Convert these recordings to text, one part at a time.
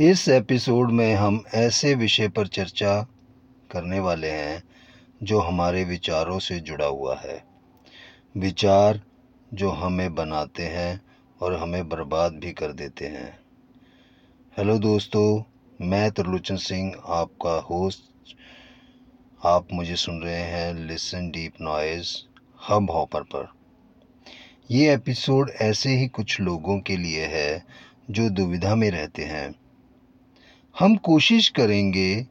इस एपिसोड में हम ऐसे विषय पर चर्चा करने वाले हैं जो हमारे विचारों से जुड़ा हुआ है। विचार जो हमें बनाते हैं और हमें बर्बाद भी कर देते हैं। हेलो दोस्तों, मैं त्रिलोचन सिंह, आपका होस्ट। आप मुझे सुन रहे हैं listen deep noise hub hopper पर। ये एपिसोड ऐसे ही कुछ लोगों के लिए है जो दुविधा में रहते हैं। हम कोशिश करेंगे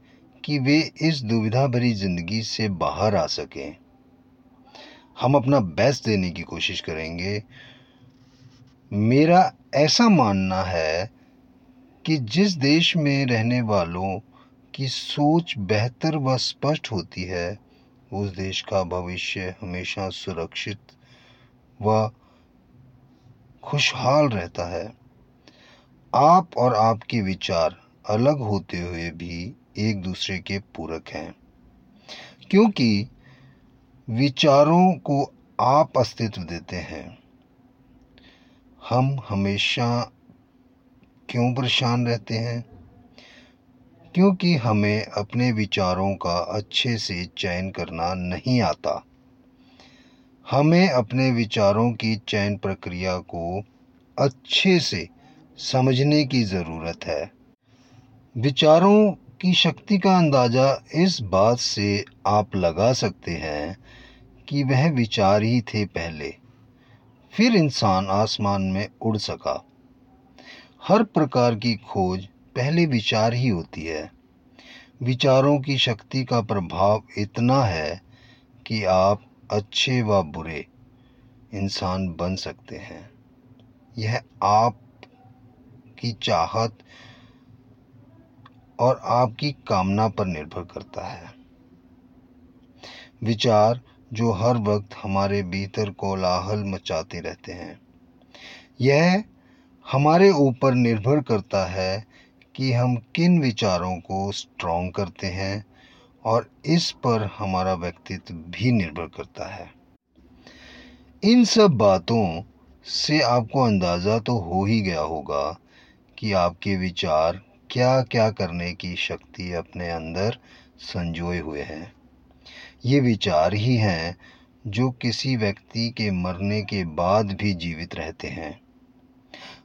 कि वे इस दुविधा भरी ज़िंदगी से बाहर आ सकें। हम अपना बेस्ट देने की कोशिश करेंगे। मेरा ऐसा मानना है कि जिस देश में रहने वालों की सोच बेहतर व स्पष्ट होती है, उस देश का भविष्य हमेशा सुरक्षित व खुशहाल रहता है। आप और आपके विचार अलग होते हुए भी एक दूसरे के पूरक हैं। क्योंकि विचारों को आप अस्तित्व देते हैं। हम हमेशा क्यों परेशान रहते हैं? क्योंकि हमें अपने विचारों का अच्छे से चयन करना नहीं आता। हमें अपने विचारों की चयन प्रक्रिया को अच्छे से समझने की ज़रूरत है। विचारों की शक्ति का अंदाज़ा इस बात से आप लगा सकते हैं कि वह विचार ही थे पहले। फिर इंसान आसमान में उड़ सका। हर प्रकार की खोज पहले विचार ही होती है। विचारों की शक्ति का प्रभाव इतना है कि आप अच्छे व बुरे इंसान बन सकते हैं। यह आप की चाहत और आपकी कामना पर निर्भर करता है। विचार जो हर वक्त हमारे भीतर कोलाहल मचाते रहते हैं। यह हमारे ऊपर निर्भर करता है कि हम किन विचारों को स्ट्रॉन्ग करते हैं और इस पर हमारा व्यक्तित्व भी निर्भर करता है। इन सब बातों से आपको अंदाज़ा तो हो ही गया होगा कि आपके विचार क्या क्या करने की शक्ति अपने अंदर संजोए हुए हैं? ये विचार ही हैं जो किसी व्यक्ति के मरने के बाद भी जीवित रहते हैं।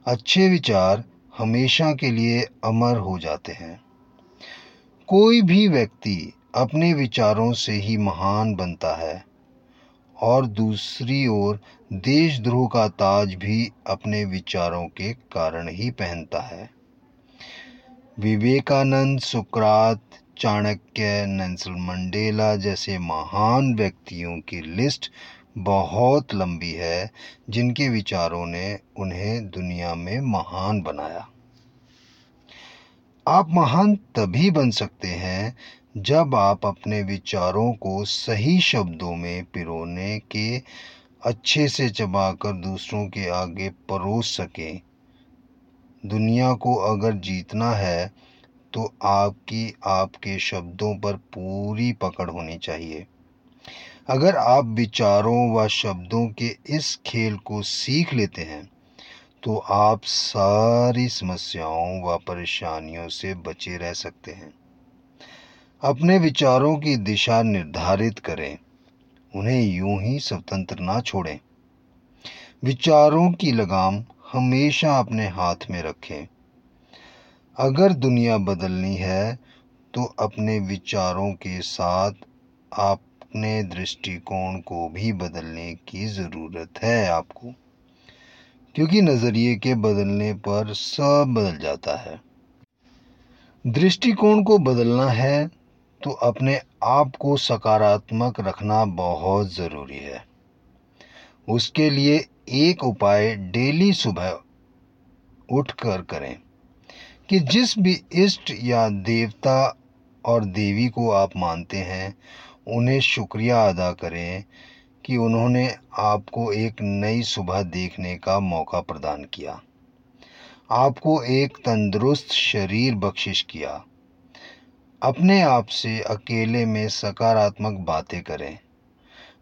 अच्छे विचार हमेशा के लिए अमर हो जाते हैं। कोई भी व्यक्ति अपने विचारों से ही महान बनता है और दूसरी ओर देशद्रोह का ताज भी अपने विचारों के कारण ही पहनता है। विवेकानंद सुकरात, चाणक्य नेल्सन मंडेला जैसे महान व्यक्तियों की लिस्ट बहुत लंबी है, जिनके विचारों ने उन्हें दुनिया में महान बनाया। आप महान तभी बन सकते हैं, जब आप अपने विचारों को सही शब्दों में पिरोने के अच्छे से चबाकर दूसरों के आगे परोस सकें। दुनिया को अगर जीतना है तो आपकी आपके शब्दों पर पूरी पकड़ होनी चाहिए। अगर आप विचारों व शब्दों के इस खेल को सीख लेते हैं तो आप सारी समस्याओं व परेशानियों से बचे रह सकते हैं। अपने विचारों की दिशा निर्धारित करें, उन्हें यूँ ही स्वतंत्र ना छोड़ें। विचारों की लगाम हमेशा अपने हाथ में रखें। अगर दुनिया बदलनी है तो अपने विचारों के साथ अपने दृष्टिकोण को भी बदलने की ज़रूरत है आपको। क्योंकि नज़रिए के बदलने पर सब बदल जाता है। दृष्टिकोण को बदलना है तो अपने आप को सकारात्मक रखना बहुत ज़रूरी है। उसके लिए एक उपाय डेली सुबह उठकर करें कि जिस भी इष्ट या देवता और देवी को आप मानते हैं, उन्हें शुक्रिया अदा करें कि उन्होंने आपको एक नई सुबह देखने का मौका प्रदान किया। आपको एक तंदुरुस्त शरीर बख्शिश किया। अपने आप से अकेले में सकारात्मक बातें करें।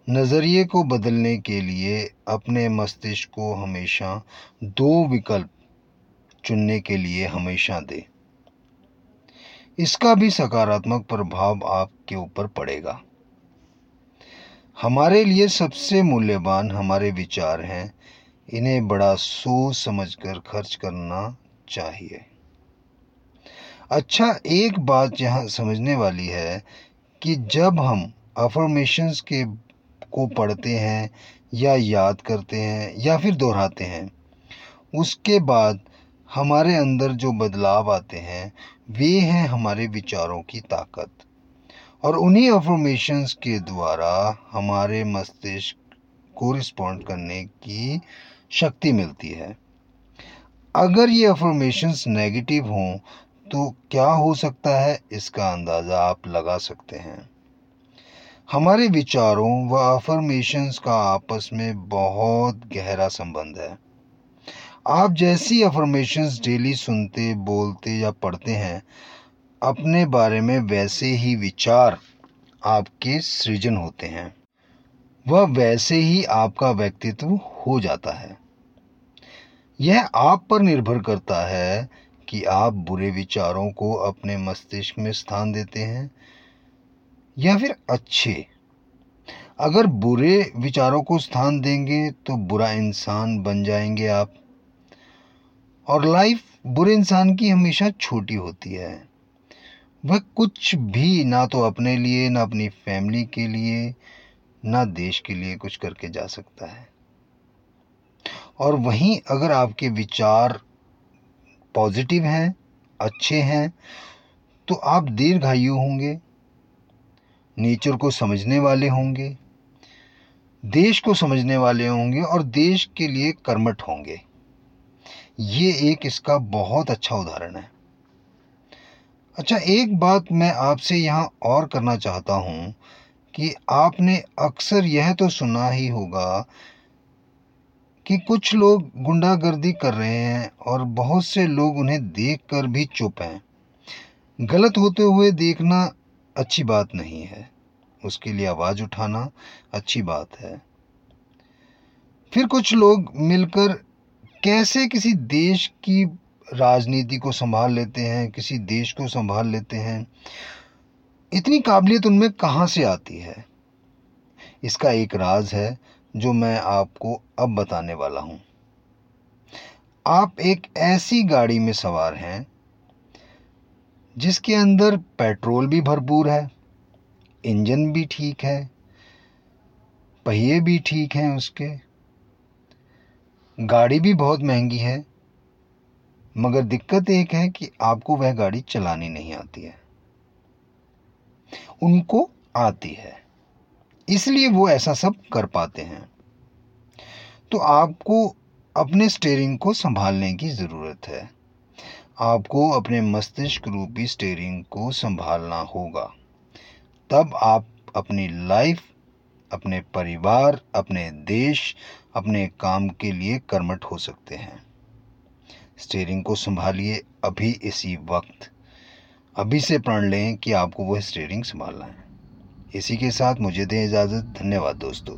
नज़रिए को बदलने के लिए अपने मस्तिष्क को हमेशा दो विकल्प चुनने के लिए हमेशा दें। इसका भी सकारात्मक प्रभाव आपके ऊपर पड़ेगा। हमारे लिए सबसे मूल्यवान हमारे विचार हैं, इन्हें बड़ा सोच समझकर खर्च करना चाहिए। अच्छा एक बात यहाँ समझने वाली है कि जब हम अफर्मेशंस के को पढ़ते हैं या याद करते हैं या फिर दोहराते हैं। उसके बाद हमारे अंदर जो बदलाव आते हैं, वे हैं हमारे विचारों की ताकत। और उन्हीं अफर्मेशंस के द्वारा हमारे मस्तिष्क को रिस्पॉन्ड करने की शक्ति मिलती है। अगर ये अफर्मेशंस नेगेटिव हों तो क्या हो सकता है? इसका अंदाज़ा आप लगा सकते हैं। हमारे विचारों व अफर्मेशंस का आपस में बहुत गहरा संबंध है। आप जैसी अफर्मेशंस डेली सुनते, बोलते या पढ़ते हैं, अपने बारे में वैसे ही विचार आपके सृजन होते हैं। वह वैसे ही आपका व्यक्तित्व हो जाता है। यह आप पर निर्भर करता है कि आप बुरे विचारों को अपने मस्तिष्क में स्थान देते हैं या फिर अच्छे? अगर बुरे विचारों को स्थान देंगे तो बुरा इंसान बन जाएँगे आप। और लाइफ बुरे इंसान की हमेशा छोटी होती है। वह कुछ भी ना तो अपने लिए, ना अपनी फैमिली के लिए, ना देश के लिए कुछ करके जा सकता है। और वहीं अगर आपके विचार पॉजिटिव हैं, अच्छे हैं तो आप दीर्घायु होंगे। नेचर को समझने वाले होंगे, देश को समझने वाले होंगे और देश के लिए कर्मठ होंगे। ये एक इसका बहुत अच्छा उदाहरण है। अच्छा एक बात मैं आपसे यहाँ और करना चाहता हूँ कि आपने अक्सर यह तो सुना ही होगा कि कुछ लोग गुंडागर्दी कर रहे हैं और बहुत से लोग उन्हें देखकर भी चुप हैं। गलत होते हुए देखना अच्छी बात नहीं है। उसके लिए आवाज़ उठाना अच्छी बात है। फिर कुछ लोग मिलकर कैसे किसी देश की राजनीति को संभाल लेते हैं, किसी देश को संभाल लेते हैं, इतनी काबिलियत उनमें कहाँ से आती है? इसका एक राज है, जो मैं आपको अब बताने वाला हूँ। आप एक ऐसी गाड़ी में सवार हैं जिसके अंदर पेट्रोल भी भरपूर है, इंजन भी ठीक है, पहिए भी ठीक हैं उसके, गाड़ी भी बहुत महँगी है, मगर दिक्कत एक है कि आपको वह गाड़ी चलानी नहीं आती है। उनको आती है, इसलिए वो ऐसा सब कर पाते हैं। तो आपको अपने स्टेयरिंग को संभालने की ज़रूरत है। आपको अपने मस्तिष्क रूपी स्टेयरिंग को संभालना होगा। तब आप अपनी लाइफ अपने परिवार, अपने देश, अपने काम के लिए कर्मठ हो सकते हैं। स्टेयरिंग को संभालिए अभी इसी वक्त। अभी से प्रण लें कि आपको वह स्टेयरिंग संभालना है। इसी के साथ मुझे दें इजाज़त। धन्यवाद दोस्तों।